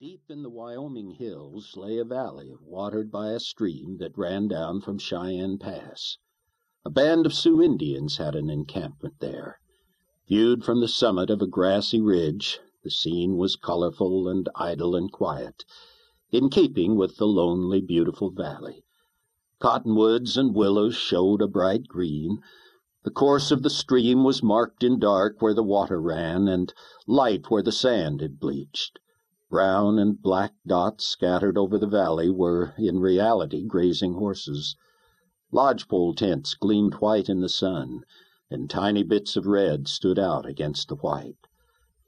Deep in the Wyoming hills lay a valley watered by a stream that ran down from Cheyenne Pass. A band of Sioux Indians had an encampment there. Viewed from the summit of a grassy ridge, the scene was colorful and idle and quiet, in keeping with the lonely, beautiful valley. Cottonwoods and willows showed a bright green. The course of the stream was marked in dark where the water ran, and light where the sand had bleached. Brown and black dots scattered over the valley were in reality grazing horses. Lodgepole tents gleamed white in the sun, and tiny bits of red stood out against the white.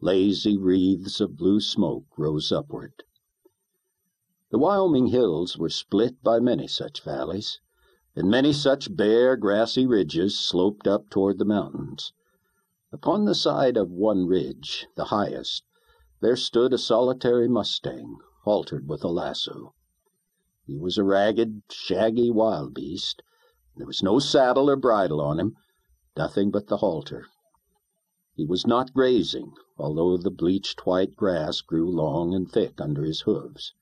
Lazy wreaths of blue smoke rose upward. The Wyoming hills were split by many such valleys, and many such bare, grassy ridges sloped up toward the mountains. Upon the side of one ridge, the highest, there stood a solitary mustang, haltered with a lasso. He was a ragged, shaggy wild beast. There was no saddle or bridle on him, nothing but the halter. He was not grazing, although the bleached white grass grew long and thick under his hoofs.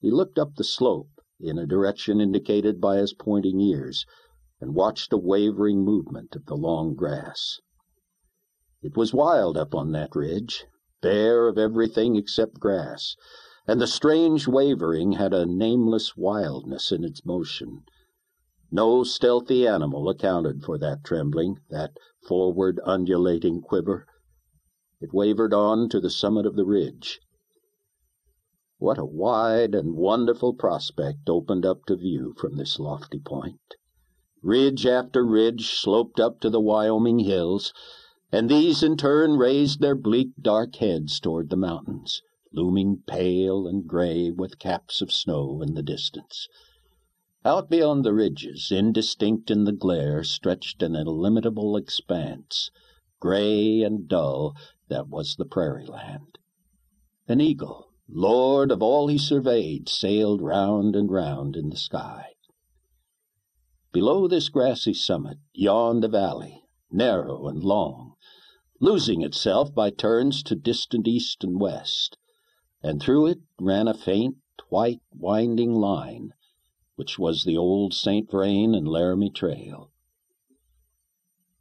He looked up the slope in a direction indicated by his pointing ears, and watched a wavering movement of the long grass. It was wild up on that ridge, bare of everything except grass, and the strange wavering had a nameless wildness in its motion. No stealthy animal accounted for that trembling, that forward undulating quiver. It wavered on to the summit of the ridge. What a wide and wonderful prospect opened up to view from this lofty point! Ridge after ridge sloped up to the Wyoming hills, and these in turn raised their bleak dark heads toward the mountains, looming pale and gray with caps of snow in the distance. Out beyond the ridges, indistinct in the glare, stretched an illimitable expanse, gray and dull, that was the prairie land. An eagle, lord of all he surveyed, sailed round and round in the sky. Below this grassy summit yawned a valley, narrow and long, losing itself by turns to distant east and west, and through it ran a faint, white, winding line, which was the old St. Vrain and Laramie Trail.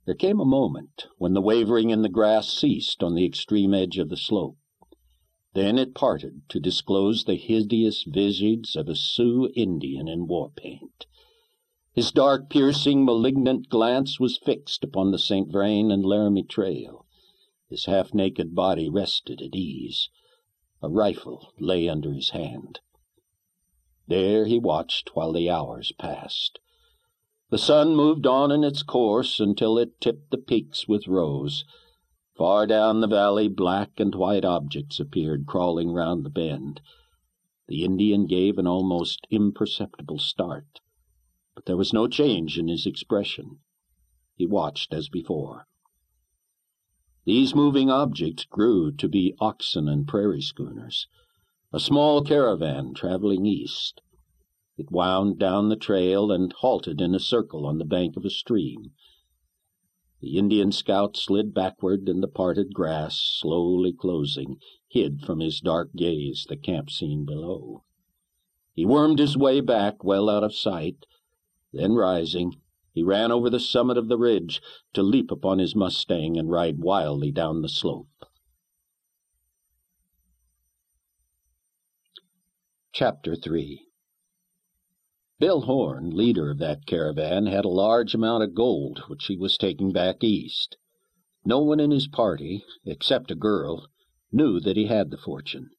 There came a moment when the wavering in the grass ceased on the extreme edge of the slope. Then it parted to disclose the hideous visage of a Sioux Indian in war paint. His dark, piercing, malignant glance was fixed upon the St. Vrain and Laramie Trail. His half naked body rested at ease. A rifle lay under his hand. There he watched while the hours passed. The sun moved on in its course until it tipped the peaks with rose. Far down the valley black and white objects appeared crawling round the bend. The Indian gave an almost imperceptible start, but there was no change in his expression. He watched as before. These moving objects grew to be oxen and prairie schooners, a small caravan traveling east. It wound down the trail and halted in a circle on the bank of a stream. The Indian scout slid backward and the parted grass, slowly closing, hid from his dark gaze the camp scene below. He wormed his way back well out of sight, then rising, he ran over the summit of the ridge to leap upon his mustang and ride wildly down the slope. Chapter 3 Bill Horn, leader of that caravan, had a large amount of gold which he was taking back east. No one in his party, except a girl, knew that he had the fortune.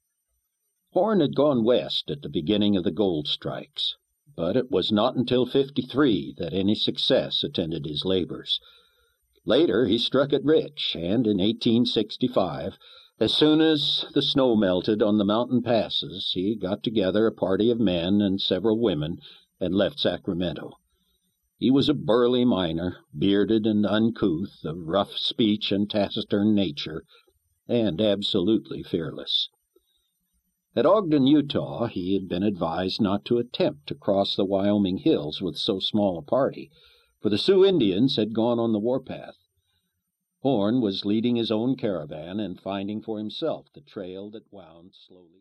Horn had gone west at the beginning of the gold strikes but it was not until '53 that any success attended his labors. Later he struck it rich, and in 1865, as soon as the snow melted on the mountain passes, he got together a party of men and several women and left Sacramento. He was a burly miner, bearded and uncouth, of rough speech and taciturn nature, and absolutely fearless. At Ogden, Utah, he had been advised not to attempt to cross the Wyoming hills with so small a party, for the Sioux Indians had gone on the warpath. Horn was leading his own caravan and finding for himself the trail that wound slowly.